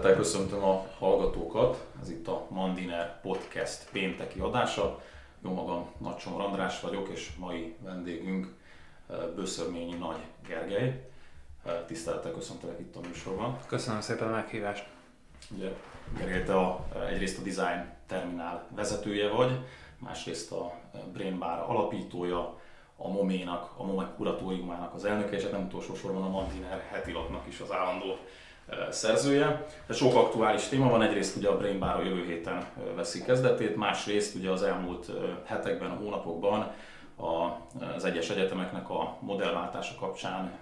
Tisztelettel köszöntöm a hallgatókat, ez itt a Mandiner Podcast pénteki adása. Jó magam, Nagy Csomor András vagyok, és mai vendégünk eh, Böszörményi Nagy Gergely. Eh, tisztelettel köszöntelek itt a műsorban. Köszönöm szépen a meghívást. Ugye, Gergely, te a, eh, egyrészt a Design Terminál vezetője vagy, másrészt a Brain Bar alapítója, a MOMÉ-nak, a MOME kuratóriumának az elnöke, és hát nem utolsó sorban a Mandiner hetilapnak is az állandó szerzője. De sok aktuális téma van, egyrészt ugye a Brain Bar a jövő héten veszi kezdetét, másrészt ugye az elmúlt hetekben, hónapokban az egyes egyetemeknek a modellváltása kapcsán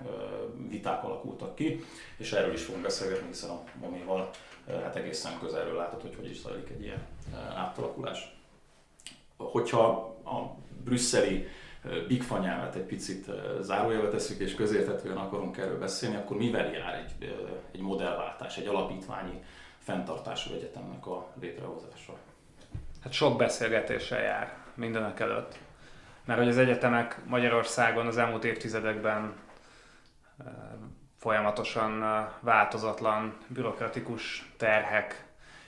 viták alakultak ki, és erről is fogunk beszélgetni, hiszen a Moméval hát egészen közelről látod, hogy hogy is zajlik egy ilyen átalakulás. Hogyha a brüsszeli Big Fanyámat egy picit zárójelbe tesszük és közérthetően akarunk erről beszélni, akkor mivel jár egy, egy modellváltás, egy alapítványi fenntartású egyetemnek a létrehozása? Hát sok beszélgetéssel jár mindenek előtt. Mert hogy az egyetemek Magyarországon az elmúlt évtizedekben folyamatosan változatlan, bürokratikus terhek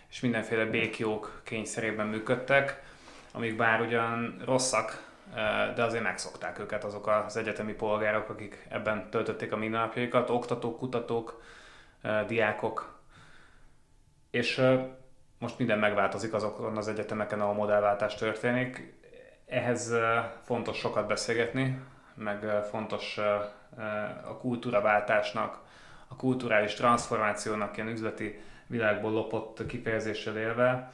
és mindenféle békjók kényszerében működtek, amik bár ugyan rosszak de azért megszokták őket azok az egyetemi polgárok, akik ebben töltötték a mindennapjaikat, oktatók, kutatók, diákok, és most minden megváltozik azokon az egyetemeken, ahol modellváltás történik. Ehhez fontos sokat beszélgetni, meg fontos a kultúraváltásnak, a kulturális transformációnak ilyen üzleti világból lopott kifejezéssel élve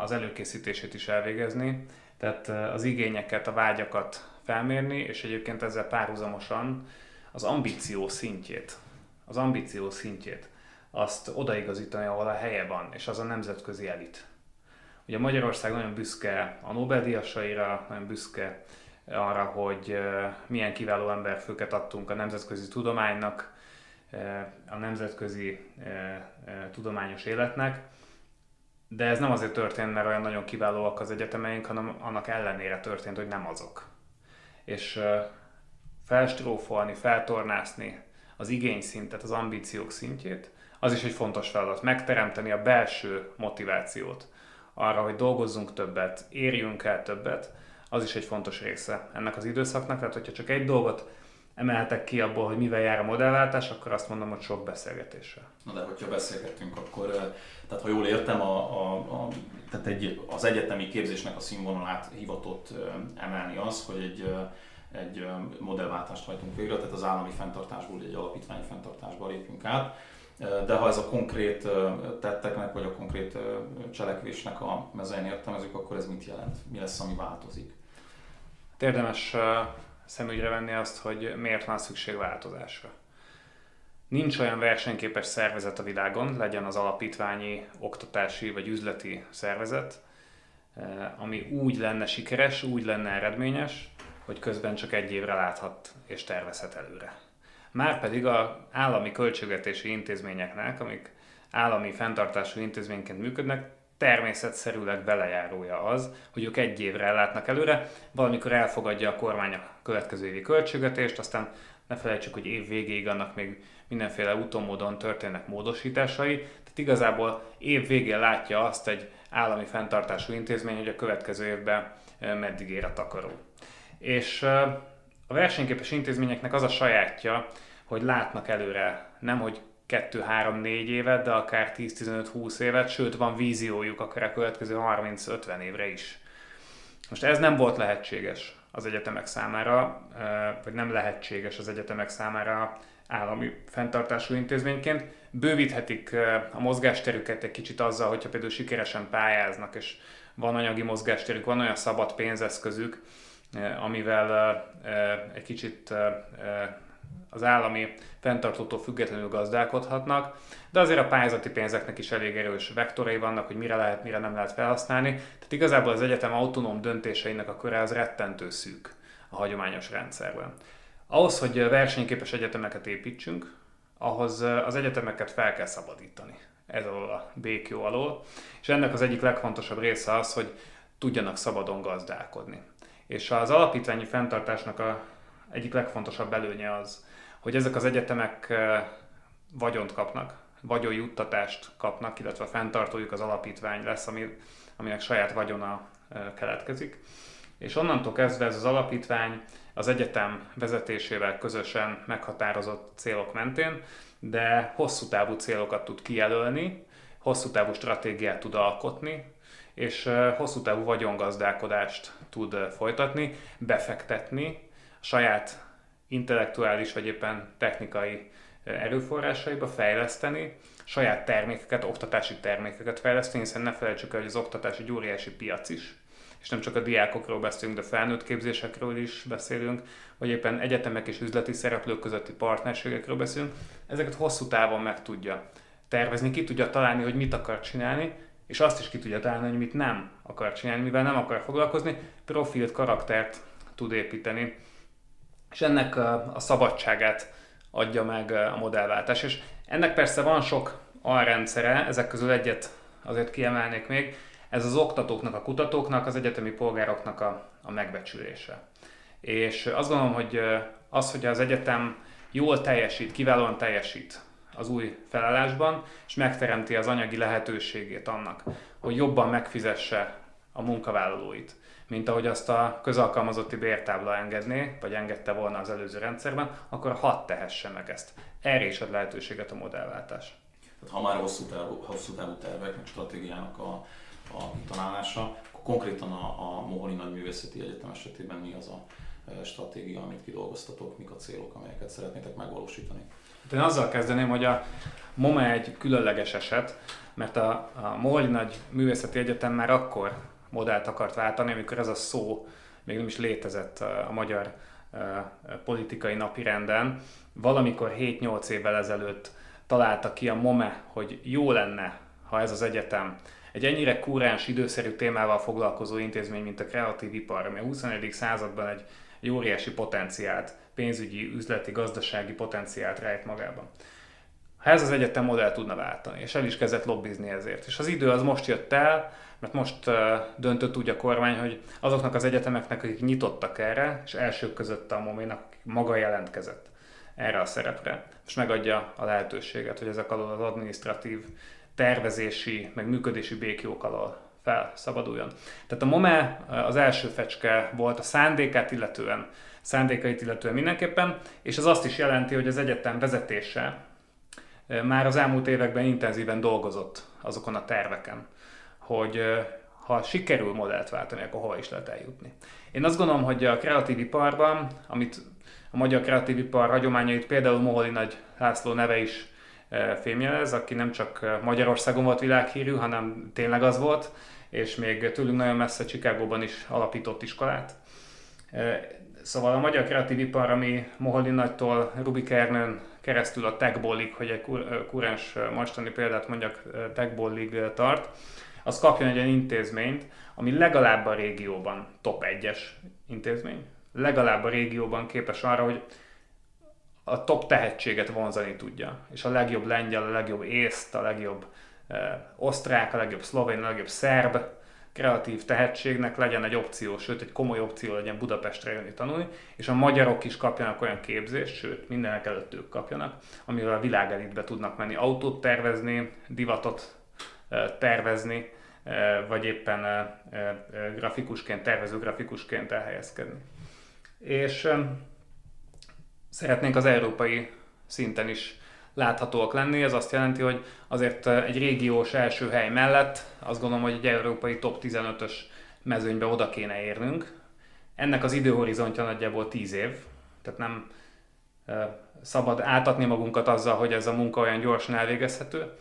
az előkészítését is elvégezni tehát az igényeket, a vágyakat felmérni, és egyébként ezzel párhuzamosan az ambíció szintjét, az ambíció szintjét, azt odaigazítani, ahol a helye van, és az a nemzetközi elit. Ugye Magyarország nagyon büszke a Nobel-díjasaira, nagyon büszke arra, hogy milyen kiváló emberfőket adtunk a nemzetközi tudománynak, a nemzetközi tudományos életnek, de ez nem azért történt, mert olyan nagyon kiválóak az egyetemeink, hanem annak ellenére történt, hogy nem azok. És felstrófolni, feltornászni az igényszintet, az ambíciók szintjét, az is egy fontos feladat. Megteremteni a belső motivációt arra, hogy dolgozzunk többet, érjünk el többet, az is egy fontos része ennek az időszaknak. Tehát, hogyha csak egy dolgot emeltek ki abból, hogy mivel jár a modellváltás, akkor azt mondom, hogy sok beszélgetéssel. Na de hogyha beszélgetünk, akkor tehát ha jól értem, a, a, a, tehát egy, az egyetemi képzésnek a színvonalát hivatott emelni az, hogy egy, egy modellváltást hajtunk végre, tehát az állami fenntartásból egy alapítványi fenntartásba lépünk át. De ha ez a konkrét tetteknek, vagy a konkrét cselekvésnek a mezején értelmezzük, akkor ez mit jelent? Mi lesz, ami változik? Érdemes szemügyre venni azt, hogy miért van szükség változásra. Nincs olyan versenyképes szervezet a világon, legyen az alapítványi, oktatási vagy üzleti szervezet, eh, ami úgy lenne sikeres, úgy lenne eredményes, hogy közben csak egy évre láthat és tervezhet előre. Márpedig a állami költségvetési intézményeknek, amik állami fenntartású intézményként működnek, természetszerűleg belejárója az, hogy ők egy évre látnak előre, valamikor elfogadja a kormány a következő évi költségvetést, aztán ne felejtsük, hogy év végéig annak még mindenféle utómódon történnek módosításai, tehát igazából év végén látja azt egy állami fenntartású intézmény, hogy a következő évben meddig ér a takaró. És a versenyképes intézményeknek az a sajátja, hogy látnak előre nem, hogy 2-3-4 évet, de akár 10-15-20 évet, sőt van víziójuk akár a következő 30-50 évre is. Most ez nem volt lehetséges az egyetemek számára, vagy nem lehetséges az egyetemek számára állami fenntartású intézményként. Bővíthetik a mozgásterüket egy kicsit azzal, hogyha például sikeresen pályáznak, és van anyagi mozgásterük, van olyan szabad pénzeszközük, amivel egy kicsit az állami fenntartótól függetlenül gazdálkodhatnak, de azért a pályázati pénzeknek is elég erős vektorai vannak, hogy mire lehet, mire nem lehet felhasználni. Tehát igazából az egyetem autonóm döntéseinek a köre az rettentő szűk a hagyományos rendszerben. Ahhoz, hogy versenyképes egyetemeket építsünk, ahhoz az egyetemeket fel kell szabadítani ez alól a békjó alól, és ennek az egyik legfontosabb része az, hogy tudjanak szabadon gazdálkodni. És az alapítványi fenntartásnak a egyik legfontosabb előnye az, hogy ezek az egyetemek vagyont kapnak, vagyonjuttatást kapnak, illetve fenntartójuk az alapítvány lesz, ami, aminek saját vagyona keletkezik. És onnantól kezdve ez az alapítvány az egyetem vezetésével közösen meghatározott célok mentén, de hosszú távú célokat tud kijelölni, hosszú távú stratégiát tud alkotni, és hosszú távú vagyongazdálkodást tud folytatni, befektetni saját intellektuális vagy éppen technikai erőforrásaiba fejleszteni, saját termékeket, oktatási termékeket fejleszteni, hiszen ne felejtsük el, hogy az oktatás egy óriási piac is, és nem csak a diákokról beszélünk, de felnőtt képzésekről is beszélünk, vagy éppen egyetemek és üzleti szereplők közötti partnerségekről beszélünk. Ezeket hosszú távon meg tudja tervezni, ki tudja találni, hogy mit akar csinálni, és azt is ki tudja találni, hogy mit nem akar csinálni, mivel nem akar foglalkozni, profilt, karaktert tud építeni, és ennek a, szabadságát adja meg a modellváltás. És ennek persze van sok alrendszere, ezek közül egyet azért kiemelnék még, ez az oktatóknak, a kutatóknak, az egyetemi polgároknak a, a megbecsülése. És azt gondolom, hogy az, hogy az egyetem jól teljesít, kiválóan teljesít az új felállásban, és megteremti az anyagi lehetőségét annak, hogy jobban megfizesse a munkavállalóit, mint ahogy azt a közalkalmazotti bértábla engedné, vagy engedte volna az előző rendszerben, akkor hadd tehesse meg ezt. Erre is ad lehetőséget a modellváltás. Tehát ha már hosszú távú, hosszú távú tervek, meg stratégiának a, a kitalálása, akkor konkrétan a, a Moholi Nagyművészeti Egyetem esetében mi az a e, stratégia, amit kidolgoztatok, mik a célok, amelyeket szeretnétek megvalósítani? Hát én azzal kezdeném, hogy a MOME egy különleges eset, mert a, a Moholi Nagy Művészeti Egyetem már akkor modellt akart váltani, amikor ez a szó még nem is létezett a magyar politikai napirenden. Valamikor 7-8 évvel ezelőtt találta ki a MOME, hogy jó lenne, ha ez az egyetem egy ennyire kúráns, időszerű témával foglalkozó intézmény, mint a kreatív ipar, ami a 21. században egy, egy óriási potenciált, pénzügyi, üzleti, gazdasági potenciált rejt magában. Ha ez az egyetem modell tudna váltani, és el is kezdett lobbizni ezért. És az idő az most jött el, mert most döntött úgy a kormány, hogy azoknak az egyetemeknek, akik nyitottak erre, és elsők között a moménak maga jelentkezett erre a szerepre, és megadja a lehetőséget, hogy ezek alól az administratív tervezési, meg működési békjók alól felszabaduljon. Tehát a MOME az első fecske volt a szándékát illetően, szándékait illetően mindenképpen, és az azt is jelenti, hogy az egyetem vezetése már az elmúlt években intenzíven dolgozott azokon a terveken, hogy ha sikerül modellt váltani, akkor hova is lehet eljutni. Én azt gondolom, hogy a kreatív iparban, amit a magyar kreatív ipar hagyományait például Moholi Nagy László neve is fémjelez, aki nem csak Magyarországon volt világhírű, hanem tényleg az volt, és még tőlünk nagyon messze Csikágóban is alapított iskolát. Szóval a magyar kreatív ipar, ami Moholin Nagytól Rubik Ernőn keresztül a Techbollig, hogy egy kurens mostani példát mondjak, Techbollig tart, az kapjon egy olyan intézményt, ami legalább a régióban top 1-es intézmény, legalább a régióban képes arra, hogy a top tehetséget vonzani tudja. És a legjobb lengyel, a legjobb észt, a legjobb eh, osztrák, a legjobb szlovén, a legjobb szerb kreatív tehetségnek legyen egy opció, sőt egy komoly opció legyen Budapestre jönni tanulni, és a magyarok is kapjanak olyan képzést, sőt mindenek előtt ők kapjanak, amivel a világelitbe tudnak menni autót tervezni, divatot tervezni, vagy éppen eh, grafikusként, tervező grafikusként elhelyezkedni. És szeretnénk az európai szinten is láthatóak lenni. Ez azt jelenti, hogy azért egy régiós első hely mellett azt gondolom, hogy egy európai top 15-ös mezőnybe oda kéne érnünk. Ennek az időhorizontja nagyjából 10 év, tehát nem szabad átatni magunkat azzal, hogy ez a munka olyan gyorsan elvégezhető,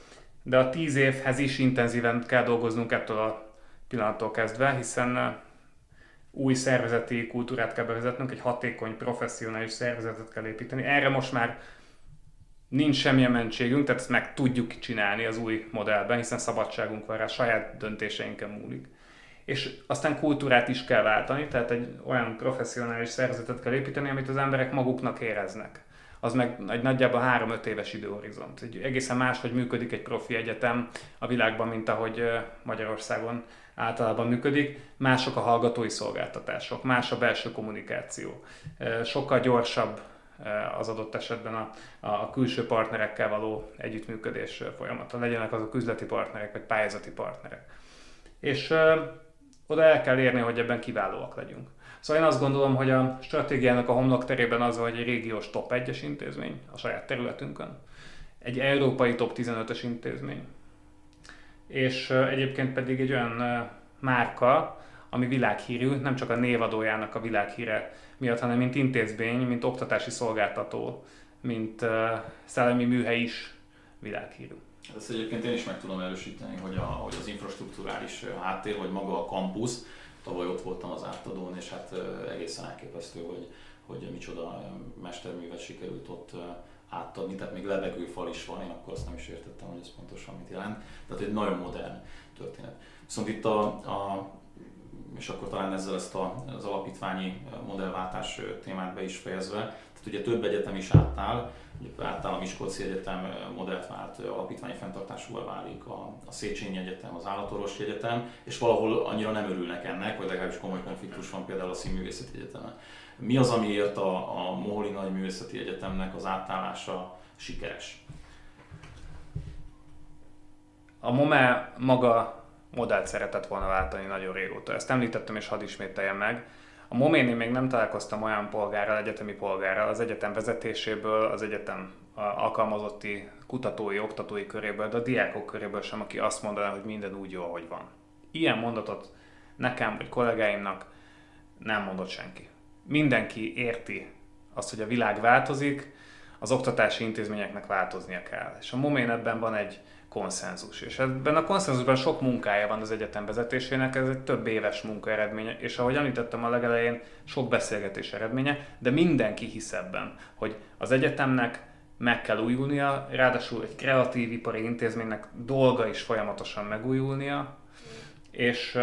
de a 10 évhez is intenzíven kell dolgoznunk ettől a pillanattól kezdve, hiszen új szervezeti kultúrát kell bevezetnünk, egy hatékony, professzionális szervezetet kell építeni. Erre most már nincs semmilyen mentségünk, tehát ezt meg tudjuk csinálni az új modellben, hiszen szabadságunk van rá, saját döntéseinken múlik. És aztán kultúrát is kell váltani, tehát egy olyan professzionális szervezetet kell építeni, amit az emberek maguknak éreznek. Az meg egy nagyjából 3-5 éves időhorizont. Egy egészen máshogy működik egy profi egyetem a világban, mint ahogy Magyarországon általában működik, mások a hallgatói szolgáltatások, más a belső kommunikáció. Sokkal gyorsabb az adott esetben a, a külső partnerekkel való együttműködés folyamata, legyenek azok üzleti partnerek vagy pályázati partnerek. És oda el kell érni, hogy ebben kiválóak legyünk. Szóval én azt gondolom, hogy a stratégiának a homlok terében az, hogy egy régiós top 1-es intézmény a saját területünkön, egy európai top 15-ös intézmény, és egyébként pedig egy olyan márka, ami világhírű, nem csak a névadójának a világhíre miatt, hanem mint intézmény, mint oktatási szolgáltató, mint szellemi műhely is világhírű. Ezt egyébként én is meg tudom erősíteni, hogy, a, hogy az infrastruktúrális háttér, vagy maga a kampusz, tavaly ott voltam az átadón, és hát egészen elképesztő, hogy, hogy micsoda mesterművet sikerült ott átadni, tehát még lebegőfal is van, én akkor azt nem is értettem, hogy ez pontosan mit jelent. Tehát egy nagyon modern történet. Viszont itt a, a és akkor talán ezzel ezt a, az alapítványi modellváltás témát be is fejezve, tehát ugye több egyetem is átáll, a Miskolci Egyetem modellt vált alapítványi fenntartásúval válik a, a Széchenyi Egyetem, az Állatorvosi Egyetem, és valahol annyira nem örülnek ennek, vagy legalábbis komoly konfliktus van például a Színművészeti Egyetemen. Mi az, amiért a, a Moholi Nagy Művészeti Egyetemnek az átállása sikeres? A MOME maga modellt szeretett volna váltani nagyon régóta. Ezt említettem, és hadd ismételjem meg. A Moménél még nem találkoztam olyan polgárral, egyetemi polgárral az egyetem vezetéséből, az egyetem alkalmazotti kutatói, oktatói köréből, de a diákok köréből sem, aki azt mondaná, hogy minden úgy jó, ahogy van. Ilyen mondatot nekem vagy kollégáimnak nem mondott senki. Mindenki érti azt, hogy a világ változik, az oktatási intézményeknek változnia kell. És a Momén ebben van egy konszenzus. És ebben a konszenzusban sok munkája van az egyetem vezetésének, ez egy több éves munka eredménye, és ahogy említettem a legelején, sok beszélgetés eredménye, de mindenki hisz ebben, hogy az egyetemnek meg kell újulnia, ráadásul egy kreatív ipari intézménynek dolga is folyamatosan megújulnia, és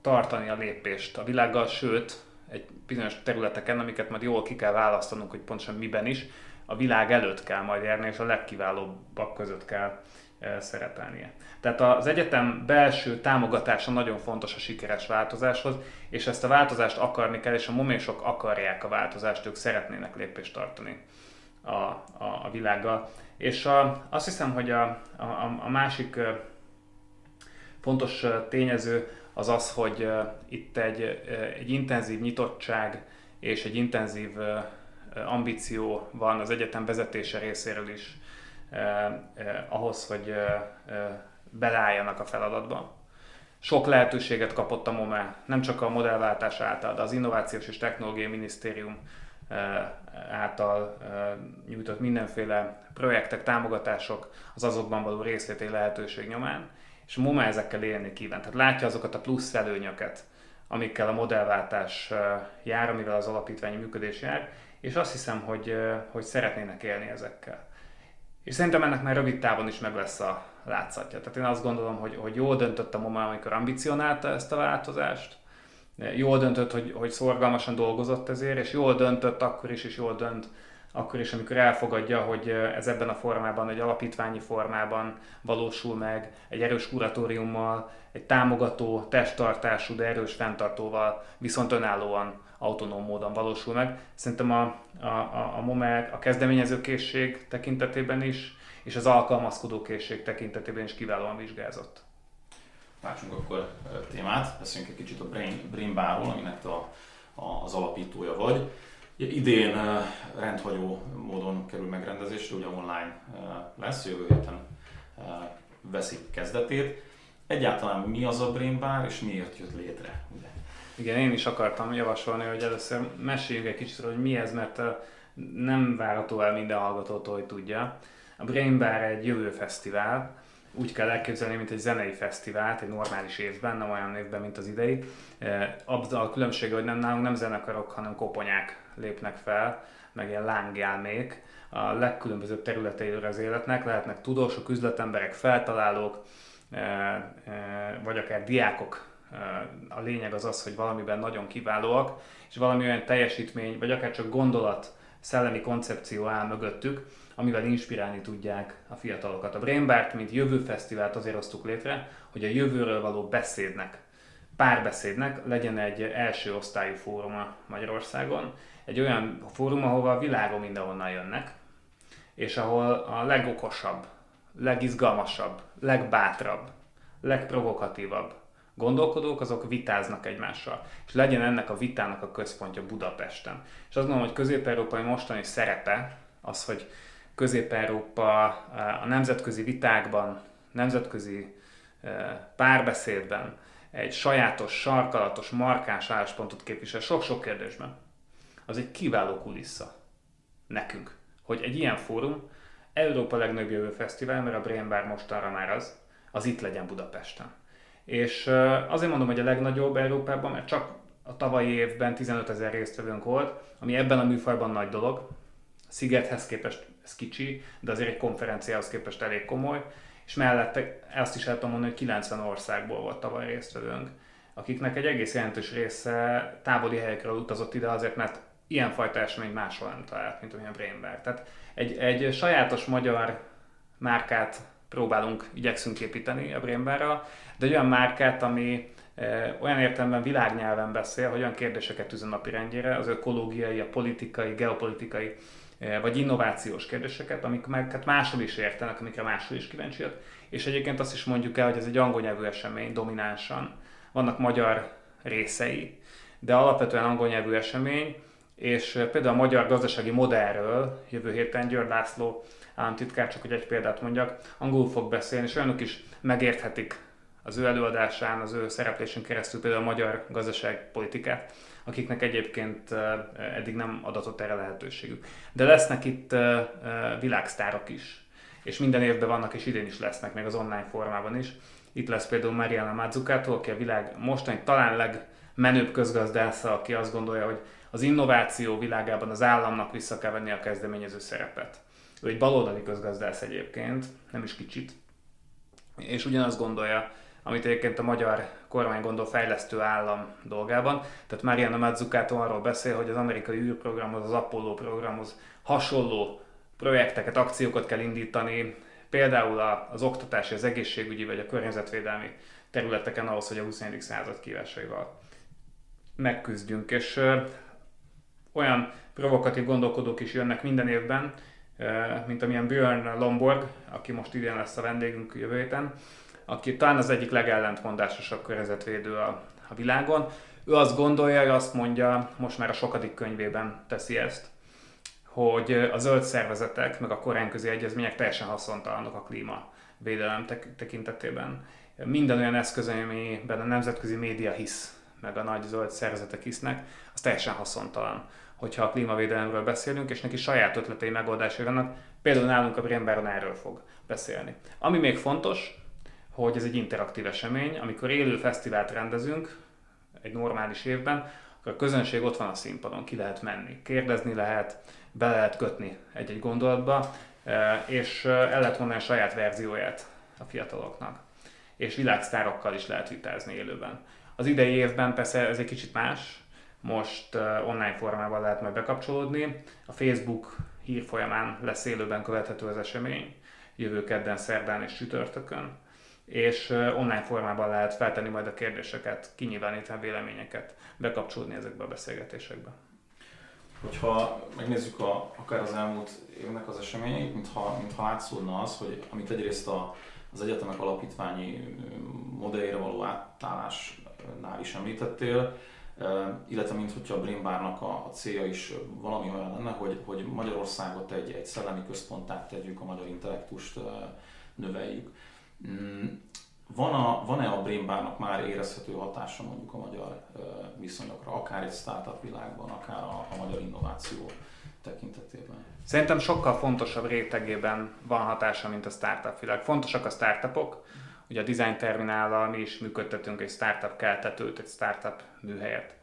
tartani a lépést a világgal, sőt, egy bizonyos területeken, amiket majd jól ki kell választanunk, hogy pontosan miben is, a világ előtt kell majd járni, és a legkiválóbbak között kell szerepelnie. Tehát az egyetem belső támogatása nagyon fontos a sikeres változáshoz, és ezt a változást akarni kell, és a momésok akarják a változást, ők szeretnének lépést tartani a, a, a világgal. És a, azt hiszem, hogy a, a, a másik fontos tényező az az, hogy itt egy, egy intenzív nyitottság és egy intenzív ambíció van az egyetem vezetése részéről is eh, eh, ahhoz, hogy eh, beleálljanak a feladatba. Sok lehetőséget kapott a MOME, nem csak a modellváltás által, de az Innovációs és Technológiai Minisztérium által nyújtott mindenféle projektek, támogatások az azokban való részléti lehetőség nyomán, és a MOME ezekkel élni kíván. Tehát látja azokat a plusz előnyöket, amikkel a modellváltás jár, amivel az alapítványi működés jár, és azt hiszem, hogy, hogy szeretnének élni ezekkel. És szerintem ennek már rövid távon is meg lesz a látszatja. Tehát én azt gondolom, hogy, hogy jól döntött a MOMA, amikor ambicionálta ezt a változást, jól döntött, hogy, hogy szorgalmasan dolgozott ezért, és jól döntött akkor is, és jól dönt akkor is, amikor elfogadja, hogy ez ebben a formában, egy alapítványi formában valósul meg, egy erős kuratóriummal, egy támogató, testtartású, de erős fenntartóval, viszont önállóan autonóm módon valósul meg. Szerintem a, a, a, a MOME a kezdeményezőkészség tekintetében is, és az alkalmazkodó készség tekintetében is kiválóan vizsgázott. Váltsunk akkor témát, beszéljünk egy kicsit a Brain, Brain Barról, aminek a, a, az alapítója vagy. Idén rendhagyó módon kerül megrendezésre, ugye online lesz, jövő héten veszik kezdetét. Egyáltalán mi az a Brain Bar, és miért jött létre? Ugye? Igen, én is akartam javasolni, hogy először meséljünk egy kicsit, hogy mi ez, mert nem várható el minden hallgatótól, hogy tudja. A Brain Bar egy jövő fesztivál, úgy kell elképzelni, mint egy zenei fesztivált egy normális évben, nem olyan évben, mint az idei. Abban a különbség, hogy nem nálunk nem zenekarok, hanem koponyák lépnek fel, meg ilyen lángjelmék a legkülönbözőbb területeiről az életnek, lehetnek tudósok, üzletemberek, feltalálók, vagy akár diákok a lényeg az az, hogy valamiben nagyon kiválóak, és valami olyan teljesítmény, vagy akár csak gondolat, szellemi koncepció áll mögöttük, amivel inspirálni tudják a fiatalokat. A Brainbart, mint jövő fesztivált azért hoztuk létre, hogy a jövőről való beszédnek, párbeszédnek legyen egy első osztályú fóruma Magyarországon. egy olyan fórum, ahova a világon mindenhonnan jönnek, és ahol a legokosabb, legizgalmasabb, legbátrabb, legprovokatívabb gondolkodók, azok vitáznak egymással. És legyen ennek a vitának a központja Budapesten. És azt gondolom, hogy Közép-Európai mostani szerepe az, hogy Közép-Európa a nemzetközi vitákban, nemzetközi párbeszédben egy sajátos, sarkalatos, markáns álláspontot képvisel sok-sok kérdésben. Az egy kiváló kulissza nekünk, hogy egy ilyen fórum, Európa legnagyobb jövő fesztivál, mert a Brain Bar mostanra már az, az itt legyen Budapesten. És azért mondom, hogy a legnagyobb Európában, mert csak a tavalyi évben 15 ezer résztvevőnk volt, ami ebben a műfajban nagy dolog. A Szigethez képest ez kicsi, de azért egy konferenciához képest elég komoly. És mellette azt is el tudom mondani, hogy 90 országból volt tavaly résztvevőnk, akiknek egy egész jelentős része távoli helyekről utazott ide azért, mert ilyenfajta eseményt máshol nem talált, mint amilyen Brainberg. Tehát egy, egy sajátos magyar márkát próbálunk, igyekszünk építeni a Brainberra, de egy olyan márkát, ami e, olyan értelemben világnyelven beszél, hogy olyan kérdéseket tűz a napirendjére, az ökológiai, a politikai, geopolitikai e, vagy innovációs kérdéseket, amik meg hát máshol is értenek, amikre máshol is kíváncsiak. És egyébként azt is mondjuk el, hogy ez egy angol nyelvű esemény dominánsan. Vannak magyar részei, de alapvetően angol nyelvű esemény, és például a magyar gazdasági modellről jövő héten György László államtitkár, csak hogy egy példát mondjak, angolul fog beszélni, és olyanok is megérthetik az ő előadásán, az ő szereplésén keresztül például a magyar gazdaságpolitikát, akiknek egyébként eddig nem adatott erre lehetőségük. De lesznek itt világsztárok is, és minden évben vannak, és idén is lesznek, még az online formában is. Itt lesz például Mariana Mazzucato, aki a világ mostani talán legmenőbb közgazdásza, aki azt gondolja, hogy az innováció világában az államnak vissza kell venni a kezdeményező szerepet. Ő egy baloldali közgazdász egyébként, nem is kicsit, és ugyanazt gondolja, amit egyébként a magyar kormány gondol fejlesztő állam dolgában. Tehát Mariana Mazzucato arról beszél, hogy az amerikai űrprogramhoz, az Apollo programhoz hasonló projekteket, akciókat kell indítani, például az oktatási, az egészségügyi vagy a környezetvédelmi területeken ahhoz, hogy a 21. század kívásaival megküzdjünk. És olyan provokatív gondolkodók is jönnek minden évben, mint amilyen Björn Lomborg, aki most idén lesz a vendégünk jövő héten, aki talán az egyik legellentmondásosabb környezetvédő a, a világon. Ő azt gondolja, azt mondja, most már a sokadik könyvében teszi ezt, hogy a zöld szervezetek, meg a korányközi egyezmények teljesen haszontalanok a klímavédelem tekintetében. Minden olyan eszköz, amiben a nemzetközi média hisz, meg a nagy zöld szervezetek hisznek, az teljesen haszontalan hogyha a klímavédelemről beszélünk, és neki saját ötletei megoldásai vannak. Például nálunk a Brembaron erről fog beszélni. Ami még fontos, hogy ez egy interaktív esemény, amikor élő fesztivált rendezünk egy normális évben, akkor a közönség ott van a színpadon, ki lehet menni, kérdezni lehet, be lehet kötni egy-egy gondolatba, e, és e, el lehet mondani a saját verzióját a fiataloknak. És világsztárokkal is lehet vitázni élőben. Az idei évben persze ez egy kicsit más, most online formában lehet majd bekapcsolódni. A Facebook hír folyamán lesz élőben követhető az esemény, jövő kedden, szerdán és csütörtökön, és online formában lehet feltenni majd a kérdéseket, kinyilvánítani véleményeket, bekapcsolódni ezekbe a beszélgetésekbe. Hogyha megnézzük a, akár az elmúlt évnek az eseményeit, mintha, mintha látszódna az, hogy amit egyrészt a, az egyetemek alapítványi modelljére való átállásnál is említettél, illetve mint hogyha a Brimbárnak a, a célja is valami olyan lenne, hogy, hogy Magyarországot egy, egy szellemi központtá tegyük, a magyar intellektust növeljük. Mm, van a, van-e a Brimbárnak már érezhető hatása mondjuk a magyar viszonyokra, akár egy startup világban, akár a, a magyar innováció tekintetében? Szerintem sokkal fontosabb rétegében van hatása, mint a startup világ. Fontosak a startupok, Ugye a Design Terminállal mi is működtetünk egy startup keltetőt, egy startup műhelyet.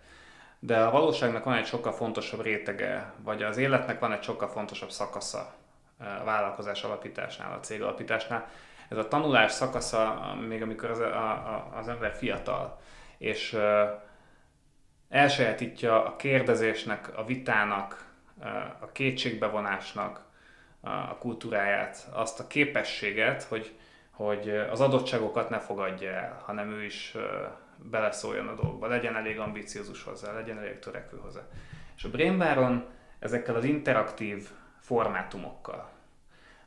De a valóságnak van egy sokkal fontosabb rétege, vagy az életnek van egy sokkal fontosabb szakasza a vállalkozás alapításnál, a cég alapításnál. Ez a tanulás szakasza, még amikor az, a, a, az ember fiatal, és uh, elsajátítja a kérdezésnek, a vitának, uh, a kétségbevonásnak a kultúráját, azt a képességet, hogy hogy az adottságokat ne fogadja el, hanem ő is beleszóljon a dolgokba, legyen elég ambiciózus hozzá, legyen elég törekvő hozzá. És a Brainbaron ezekkel az interaktív formátumokkal,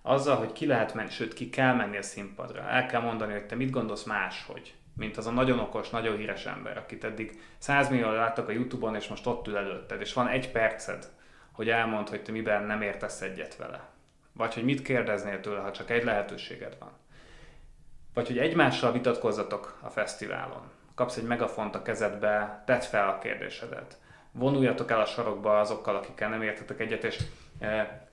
azzal, hogy ki lehet menni, sőt ki kell menni a színpadra, el kell mondani, hogy te mit gondolsz máshogy, mint az a nagyon okos, nagyon híres ember, akit eddig 100 millió láttak a Youtube-on, és most ott ül előtted, és van egy perced, hogy elmond, hogy te miben nem értesz egyet vele. Vagy hogy mit kérdeznél tőle, ha csak egy lehetőséged van. Vagy hogy egymással vitatkozzatok a fesztiválon. Kapsz egy megafont a kezedbe, tedd fel a kérdésedet. Vonuljatok el a sarokba azokkal, akikkel nem értetek egyet, és e,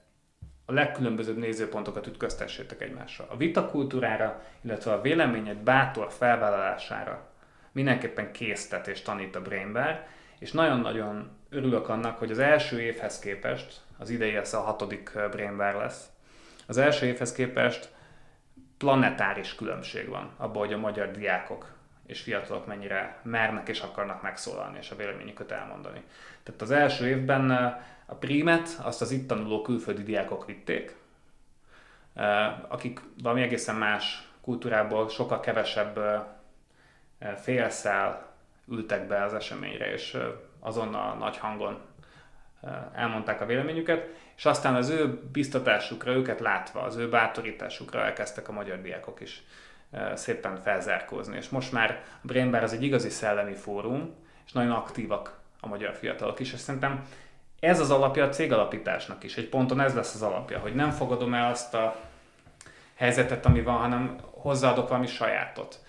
a legkülönbözőbb nézőpontokat ütköztessétek egymásra. A vitakultúrára, illetve a véleményed bátor felvállalására mindenképpen késztet és tanít a Brainbar, és nagyon-nagyon örülök annak, hogy az első évhez képest, az idei ez a hatodik Brainbar lesz, az első évhez képest planetáris különbség van abban, hogy a magyar diákok és fiatalok mennyire mernek és akarnak megszólalni és a véleményüket elmondani. Tehát az első évben a prímet azt az itt tanuló külföldi diákok vitték, akik valami egészen más kultúrából sokkal kevesebb félszál ültek be az eseményre, és azonnal nagy hangon elmondták a véleményüket, és aztán az ő biztatásukra, őket látva, az ő bátorításukra elkezdtek a magyar diákok is szépen felzárkózni. És most már a Brain Bar az egy igazi szellemi fórum, és nagyon aktívak a magyar fiatalok is, és szerintem ez az alapja a cégalapításnak is. Egy ponton ez lesz az alapja, hogy nem fogadom el azt a helyzetet, ami van, hanem hozzáadok valami sajátot.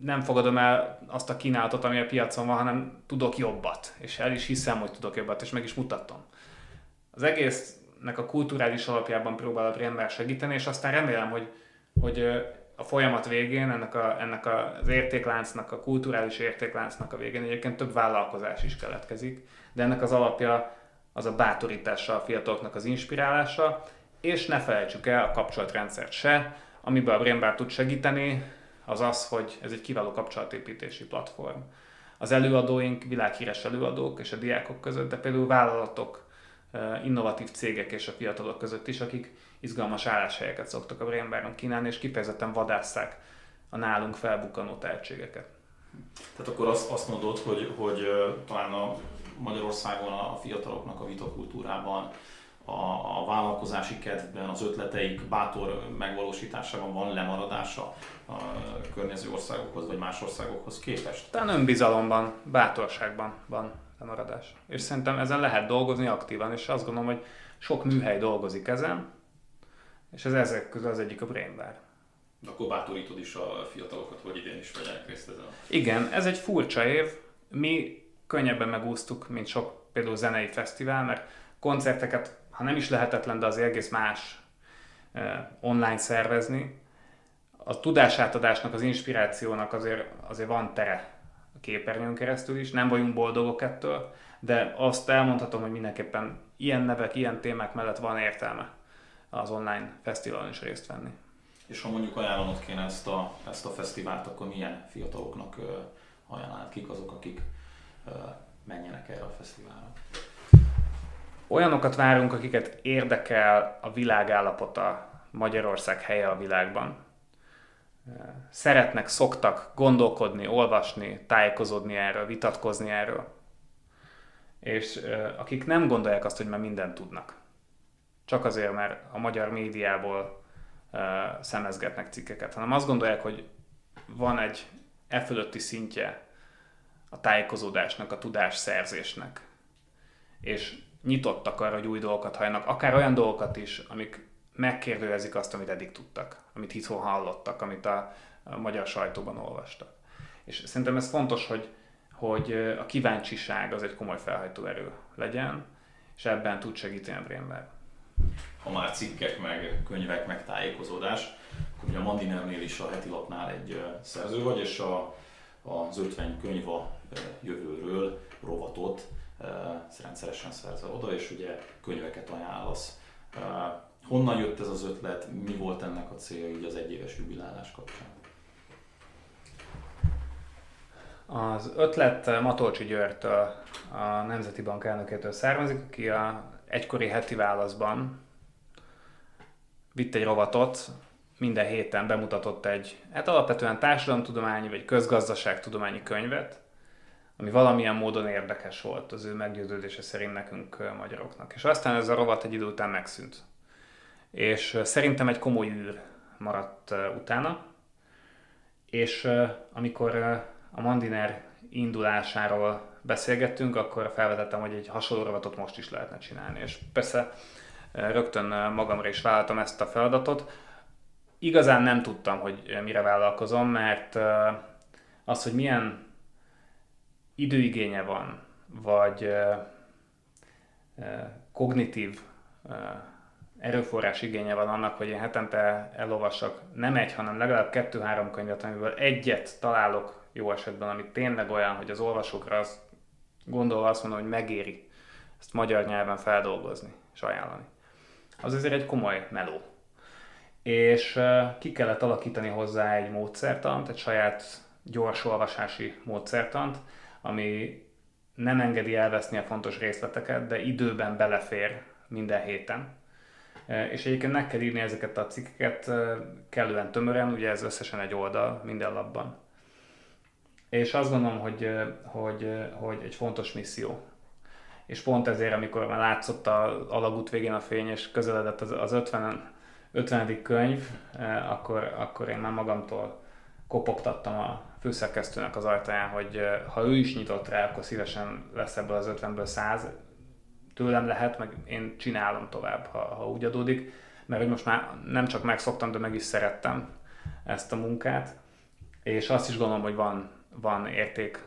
Nem fogadom el azt a kínálatot, ami a piacon van, hanem tudok jobbat. És el is hiszem, hogy tudok jobbat, és meg is mutatom. Az egésznek a kulturális alapjában próbál a Brember segíteni, és aztán remélem, hogy, hogy a folyamat végén, ennek, a, ennek az értékláncnak, a kulturális értékláncnak a végén egyébként több vállalkozás is keletkezik, de ennek az alapja az a bátorítása a fiataloknak az inspirálása, és ne felejtsük el a kapcsolatrendszert se, amiben a Brainbar tud segíteni, az az, hogy ez egy kiváló kapcsolatépítési platform. Az előadóink világhíres előadók és a diákok között, de például vállalatok, innovatív cégek és a fiatalok között is, akik izgalmas álláshelyeket szoktak a Brainbaron kínálni, és kifejezetten vadásszák a nálunk felbukkanó tehetségeket. Tehát akkor azt, azt mondod, hogy, hogy talán a Magyarországon a fiataloknak a vitakultúrában, a, a vállalkozási kedvben, az ötleteik bátor megvalósításában van lemaradása a környező országokhoz vagy más országokhoz képest? Talán önbizalomban, bátorságban van lemaradás. És szerintem ezen lehet dolgozni aktívan, és azt gondolom, hogy sok műhely dolgozik ezen, és ez ezek közül az egyik a Brainbar. De akkor bátorítod is a fiatalokat, hogy idén is vegyenek részt ezen. Igen, ez egy furcsa év. Mi könnyebben megúsztuk, mint sok például zenei fesztivál, mert koncerteket, ha nem is lehetetlen, de az egész más eh, online szervezni. A tudásátadásnak, az inspirációnak azért, azért van tere a képernyőn keresztül is, nem vagyunk boldogok ettől, de azt elmondhatom, hogy mindenképpen ilyen nevek, ilyen témák mellett van értelme az online fesztiválon is részt venni. És ha mondjuk ajánlanod kéne ezt a, ezt a fesztivált, akkor milyen fiataloknak ajánlanád, kik azok, akik menjenek erre a fesztiválra? Olyanokat várunk, akiket érdekel a világállapota, Magyarország helye a világban. Szeretnek, szoktak gondolkodni, olvasni, tájékozódni erről, vitatkozni erről. És akik nem gondolják azt, hogy már mindent tudnak. Csak azért, mert a magyar médiából szemezgetnek cikkeket, hanem azt gondolják, hogy van egy e fölötti szintje a tájékozódásnak, a tudásszerzésnek, és nyitottak arra, hogy új dolgokat halljanak, akár olyan dolgokat is, amik megkérdőjezik azt, amit eddig tudtak, amit itthon hallottak, amit a, a magyar sajtóban olvastak. És szerintem ez fontos, hogy, hogy a kíváncsiság az egy komoly felhajtó erő legyen, és ebben tud segíteni a Brainberg ha már cikkek, meg könyvek, meg tájékozódás, akkor ugye a Mandinernél is a heti lapnál egy szerző vagy, és a, az 50 könyv a jövőről rovatot rendszeresen szerzel oda, és ugye könyveket ajánlasz. Honnan jött ez az ötlet, mi volt ennek a célja így az egyéves jubilálás kapcsán? Az ötlet Matolcsi Györgytől, a Nemzeti Bank elnökétől származik, aki a egykori heti válaszban vitt egy rovatot, minden héten bemutatott egy, hát alapvetően társadalomtudományi vagy közgazdaságtudományi könyvet, ami valamilyen módon érdekes volt az ő meggyőződése szerint nekünk magyaroknak. És aztán ez a rovat egy idő után megszűnt. És szerintem egy komoly űr maradt utána, és amikor a Mandiner indulásáról beszélgettünk, akkor felvetettem, hogy egy hasonló rovatot most is lehetne csinálni. És persze rögtön magamra is vállaltam ezt a feladatot. Igazán nem tudtam, hogy mire vállalkozom, mert az, hogy milyen időigénye van, vagy kognitív erőforrás igénye van annak, hogy én hetente elolvassak nem egy, hanem legalább kettő-három könyvet, amiből egyet találok jó esetben, ami tényleg olyan, hogy az olvasókra az gondolva azt mondom, hogy megéri ezt magyar nyelven feldolgozni és ajánlani. Az azért egy komoly meló. És ki kellett alakítani hozzá egy módszertant, egy saját gyors olvasási módszertant, ami nem engedi elveszni a fontos részleteket, de időben belefér minden héten. És egyébként meg kell írni ezeket a cikkeket kellően tömören, ugye ez összesen egy oldal minden lapban. És azt gondolom, hogy, hogy, hogy egy fontos misszió. És pont ezért, amikor már látszott a alagút végén a fény, és közeledett az, az 50, 50. könyv, akkor, akkor én már magamtól kopogtattam a főszerkesztőnek az ajtaján, hogy ha ő is nyitott rá, akkor szívesen lesz ebből az 50-ből 100. Tőlem lehet, meg én csinálom tovább, ha, ha úgy adódik, mert hogy most már nem csak megszoktam, de meg is szerettem ezt a munkát, és azt is gondolom, hogy van van érték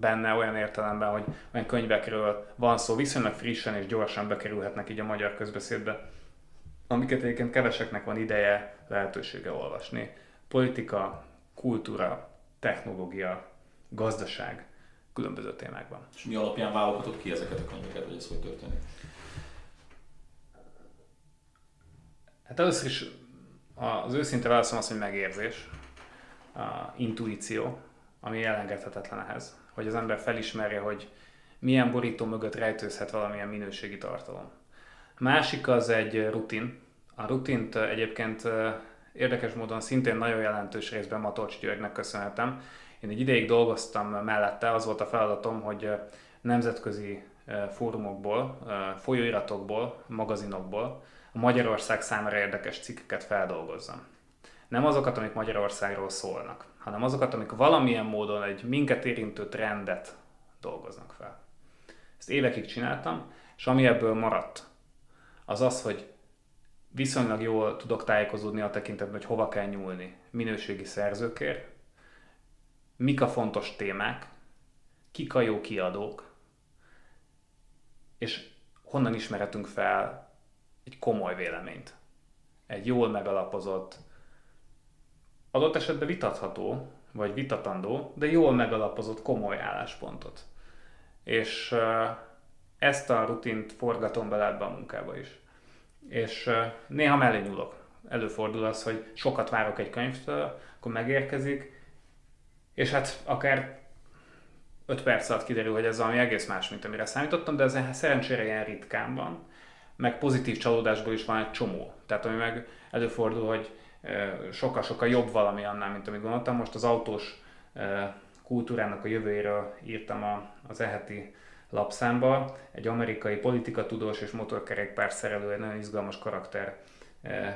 benne olyan értelemben, hogy olyan könyvekről van szó, viszonylag frissen és gyorsan bekerülhetnek így a magyar közbeszédbe, amiket egyébként keveseknek van ideje, lehetősége olvasni. Politika, kultúra, technológia, gazdaság, különböző témákban. És mi alapján válogatott ki ezeket a könyveket, hogy ez hogy történik? Hát először is az őszinte válaszom az, hogy megérzés, a intuíció, ami elengedhetetlen ehhez, hogy az ember felismerje, hogy milyen borító mögött rejtőzhet valamilyen minőségi tartalom. Másik az egy rutin. A rutint egyébként érdekes módon szintén nagyon jelentős részben Matolcs Györgynek köszönhetem. Én egy ideig dolgoztam mellette, az volt a feladatom, hogy nemzetközi fórumokból, folyóiratokból, magazinokból a Magyarország számára érdekes cikkeket feldolgozzam. Nem azokat, amik Magyarországról szólnak, hanem azokat, amik valamilyen módon egy minket érintő trendet dolgoznak fel. Ezt évekig csináltam, és ami ebből maradt, az az, hogy viszonylag jól tudok tájékozódni a tekintetben, hogy hova kell nyúlni minőségi szerzőkért, mik a fontos témák, kik a jó kiadók, és honnan ismerhetünk fel egy komoly véleményt. Egy jól megalapozott, adott esetben vitatható, vagy vitatandó, de jól megalapozott komoly álláspontot. És ezt a rutint forgatom bele ebbe a munkába is. És néha mellé nyúlok. Előfordul az, hogy sokat várok egy könyvtől, akkor megérkezik, és hát akár 5 perc alatt kiderül, hogy ez valami egész más, mint amire számítottam, de ez szerencsére ilyen ritkán van. Meg pozitív csalódásból is van egy csomó. Tehát ami meg előfordul, hogy sokkal-sokkal jobb valami annál, mint amit gondoltam. Most az autós kultúrának a jövőjéről írtam az eheti lapszámba. Egy amerikai politikatudós és motorkerékpár szerelő, egy nagyon izgalmas karakter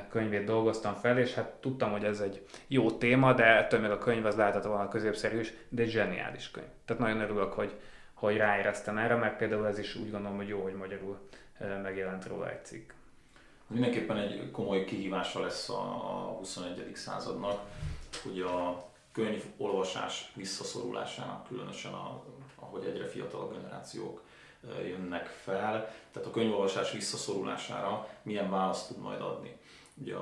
könyvét dolgoztam fel, és hát tudtam, hogy ez egy jó téma, de ettől még a könyv az lehetett volna középszerű is, de egy zseniális könyv. Tehát nagyon örülök, hogy, hogy ráéreztem erre, mert például ez is úgy gondolom, hogy jó, hogy magyarul megjelent róla egy cikk mindenképpen egy komoly kihívása lesz a, a 21. századnak, hogy a könyv olvasás visszaszorulásának, különösen a, ahogy egyre fiatalabb generációk jönnek fel. Tehát a könyvolvasás visszaszorulására milyen választ tud majd adni. Ugye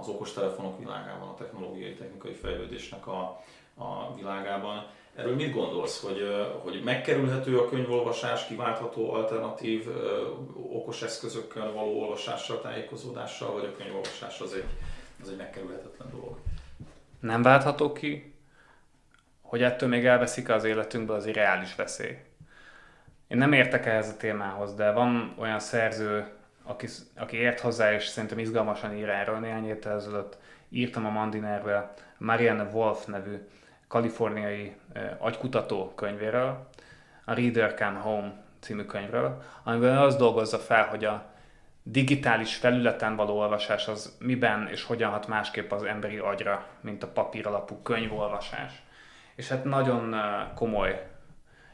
az okostelefonok világában, a technológiai, technikai fejlődésnek a, a világában Erről mit gondolsz, hogy, hogy megkerülhető a könyvolvasás, kiváltható alternatív okos eszközökkel való olvasással, tájékozódással, vagy a könyvolvasás az egy, az egy megkerülhetetlen dolog? Nem váltható ki, hogy ettől még elveszik az életünkből az egy reális veszély. Én nem értek ehhez a témához, de van olyan szerző, aki, aki ért hozzá, és szerintem izgalmasan ír erről néhány héttel ezelőtt. Írtam a Mandinerbe Marianne Wolf nevű kaliforniai agykutató könyvéről, a Reader Come Home című könyvről, amiben az dolgozza fel, hogy a digitális felületen való olvasás az miben és hogyan hat másképp az emberi agyra, mint a papír alapú könyvolvasás. És hát nagyon komoly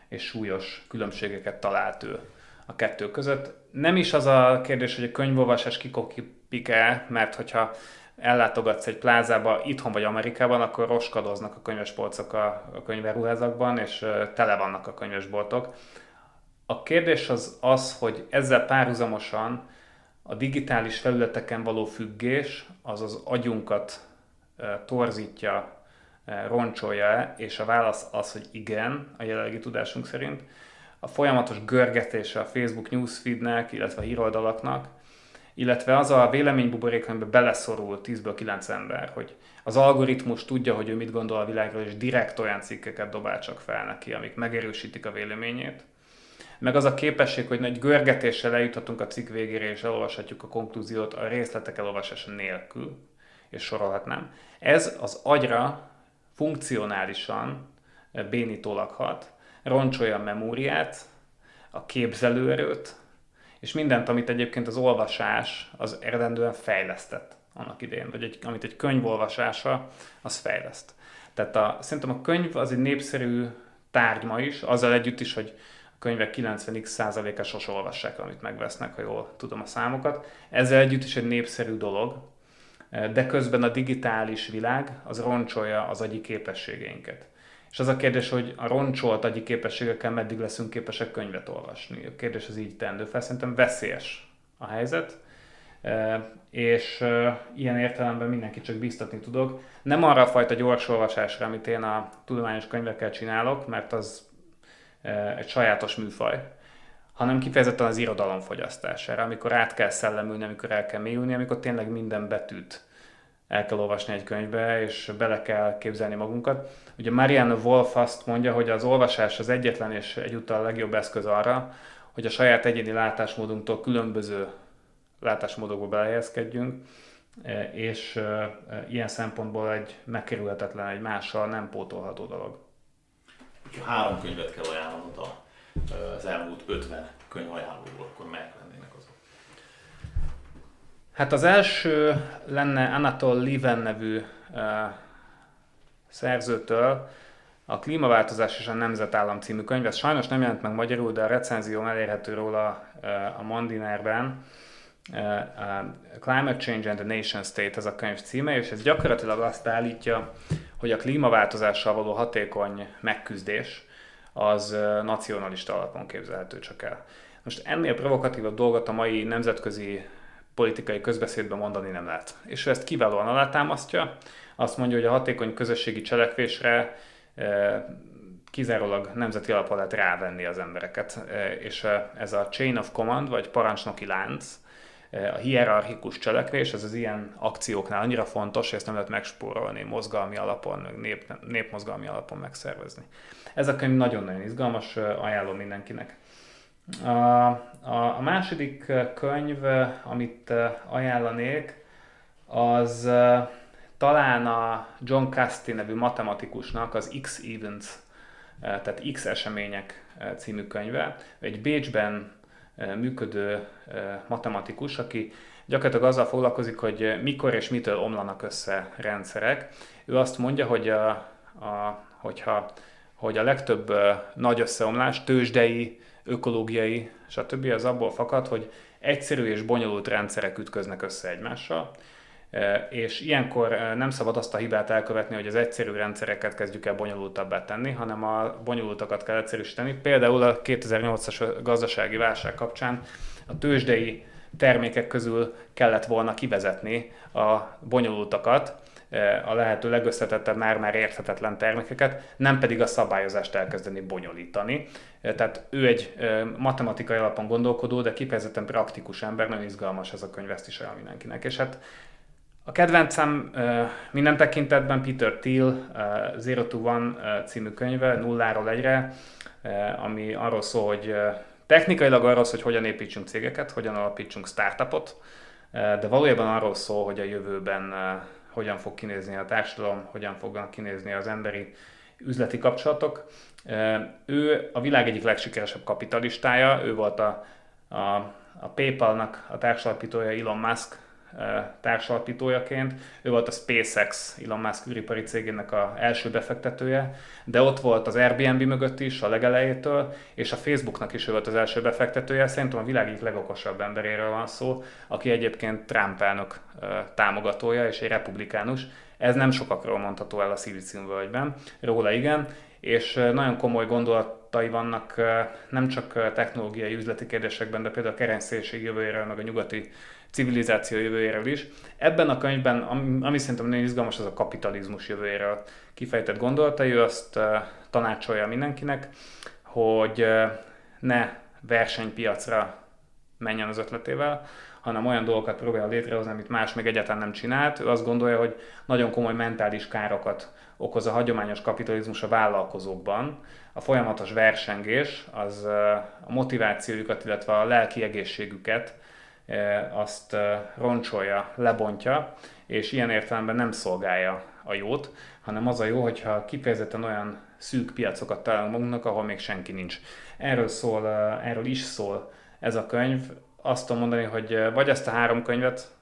és súlyos különbségeket talált ő a kettő között. Nem is az a kérdés, hogy a könyvolvasás kikopik-e, mert hogyha ellátogatsz egy plázába itthon vagy Amerikában, akkor roskadoznak a könyvespolcok a, a könyveruházakban, és tele vannak a könyvesboltok. A kérdés az az, hogy ezzel párhuzamosan a digitális felületeken való függés az az agyunkat torzítja, roncsolja és a válasz az, hogy igen, a jelenlegi tudásunk szerint. A folyamatos görgetése a Facebook newsfeednek, illetve a híroldalaknak, illetve az a véleménybuborék, amiben beleszorul 10-ből 9 ember, hogy az algoritmus tudja, hogy ő mit gondol a világról, és direkt olyan cikkeket dobál csak fel neki, amik megerősítik a véleményét. Meg az a képesség, hogy nagy görgetéssel eljuthatunk a cikk végére, és elolvashatjuk a konklúziót a részletek elolvasása nélkül, és sorolhatnám. Ez az agyra funkcionálisan bénítólag hat, roncsolja a memóriát, a képzelőerőt, és mindent, amit egyébként az olvasás az eredendően fejlesztett annak idején, vagy egy, amit egy könyv olvasása, az fejleszt. Tehát a, szerintem a könyv az egy népszerű tárgy ma is, azzal együtt is, hogy a könyvek 90x százaléka sose olvassák, amit megvesznek, ha jól tudom a számokat. Ezzel együtt is egy népszerű dolog, de közben a digitális világ az roncsolja az agyi képességeinket. És az a kérdés, hogy a roncsolt agyi képességekkel meddig leszünk képesek könyvet olvasni. A kérdés az így tendő fel. Szerintem veszélyes a helyzet, e, és e, ilyen értelemben mindenki csak biztatni tudok. Nem arra a fajta gyors olvasásra, amit én a tudományos könyvekkel csinálok, mert az e, egy sajátos műfaj, hanem kifejezetten az irodalom fogyasztására, amikor át kell szellemülni, amikor el kell mélyülni, amikor tényleg minden betűt el kell olvasni egy könyvbe, és bele kell képzelni magunkat. Ugye Marianne Wolf azt mondja, hogy az olvasás az egyetlen és egyúttal a legjobb eszköz arra, hogy a saját egyéni látásmódunktól különböző látásmódokba belehelyezkedjünk, és ilyen szempontból egy megkerülhetetlen, egy mással nem pótolható dolog. Ha három könyvet kell ajánlanod az elmúlt 50 könyv ajánlóból, akkor melyek azok? Hát az első lenne Anatol Liven nevű uh, szerzőtől, a Klímaváltozás és a Nemzetállam című könyv. Ez sajnos nem jelent meg magyarul, de a recenzióm elérhető róla uh, a Mandinerben. Uh, uh, Climate Change and the Nation State ez a könyv címe, és ez gyakorlatilag azt állítja, hogy a klímaváltozással való hatékony megküzdés az nacionalista alapon képzelhető csak el. Most ennél provokatívabb dolgot a mai nemzetközi politikai közbeszédben mondani nem lehet. És ő ezt kiválóan alátámasztja, azt mondja, hogy a hatékony közösségi cselekvésre kizárólag nemzeti alapon lehet rávenni az embereket. És ez a chain of command, vagy parancsnoki lánc, a hierarchikus cselekvés, ez az ilyen akcióknál annyira fontos, hogy ezt nem lehet megspórolni mozgalmi alapon, nép, népmozgalmi alapon megszervezni. Ez a könyv nagyon-nagyon izgalmas, ajánlom mindenkinek. A, a, a második könyv, amit ajánlanék, az talán a John Casti nevű matematikusnak az X Events, tehát X események című könyve. Egy Bécsben működő matematikus, aki gyakorlatilag azzal foglalkozik, hogy mikor és mitől omlanak össze rendszerek. Ő azt mondja, hogy a, a, hogyha hogy a legtöbb nagy összeomlás tőzsdei, ökológiai, stb. az abból fakad, hogy egyszerű és bonyolult rendszerek ütköznek össze egymással, és ilyenkor nem szabad azt a hibát elkövetni, hogy az egyszerű rendszereket kezdjük el bonyolultabbá tenni, hanem a bonyolultakat kell egyszerűsíteni. Például a 2008-as gazdasági válság kapcsán a tőzsdei termékek közül kellett volna kivezetni a bonyolultakat, a lehető legösszetettebb, már-már érthetetlen termékeket, nem pedig a szabályozást elkezdeni bonyolítani. Tehát ő egy matematikai alapon gondolkodó, de kifejezetten praktikus ember, nagyon izgalmas ez a könyv, ezt is olyan mindenkinek. És hát a kedvencem minden tekintetben Peter Thiel Zero to One című könyve, nulláról egyre, ami arról szól, hogy technikailag arról szól, hogy hogyan építsünk cégeket, hogyan alapítsunk startupot, de valójában arról szól, hogy a jövőben hogyan fog kinézni a társadalom, hogyan fognak kinézni az emberi üzleti kapcsolatok. Ő a világ egyik legsikeresebb kapitalistája, ő volt a, a, a PayPal-nak a társalapítója Elon Musk, társalapítójaként. Ő volt a SpaceX, Elon Musk űripari cégének a első befektetője, de ott volt az Airbnb mögött is a legelejétől, és a Facebooknak is ő volt az első befektetője. Szerintem a világ egyik legokosabb emberéről van szó, aki egyébként Trump elnök támogatója és egy republikánus. Ez nem sokakról mondható el a völgyben, róla igen, és nagyon komoly gondolatai vannak nem csak technológiai üzleti kérdésekben, de például a kereszténység jövőjéről, meg a nyugati civilizáció jövőjéről is. Ebben a könyvben, ami szerintem nagyon izgalmas, az a kapitalizmus jövőjéről kifejtett gondolatai, ő azt tanácsolja mindenkinek, hogy ne versenypiacra menjen az ötletével, hanem olyan dolgokat próbál létrehozni, amit más még egyáltalán nem csinált. Ő azt gondolja, hogy nagyon komoly mentális károkat okoz a hagyományos kapitalizmus a vállalkozókban. A folyamatos versengés az a motivációjukat, illetve a lelki egészségüket azt roncsolja, lebontja, és ilyen értelemben nem szolgálja a jót, hanem az a jó, hogyha kifejezetten olyan szűk piacokat találunk magunknak, ahol még senki nincs. Erről szól, erről is szól ez a könyv. Azt tudom mondani, hogy vagy ezt a három könyvet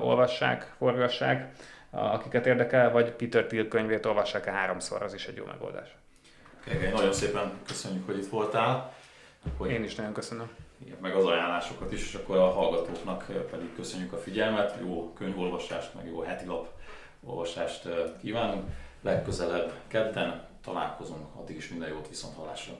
olvassák, forgassák, akiket érdekel, vagy Peter Thiel könyvét olvassák a háromszor, az is egy jó megoldás. Okay, nagyon szépen köszönjük, hogy itt voltál. Hogy... Én is nagyon köszönöm meg az ajánlásokat is, és akkor a hallgatóknak pedig köszönjük a figyelmet, jó könyvolvasást, meg jó heti lap olvasást kívánunk. Legközelebb kedden találkozunk, addig is minden jót viszont hallásra.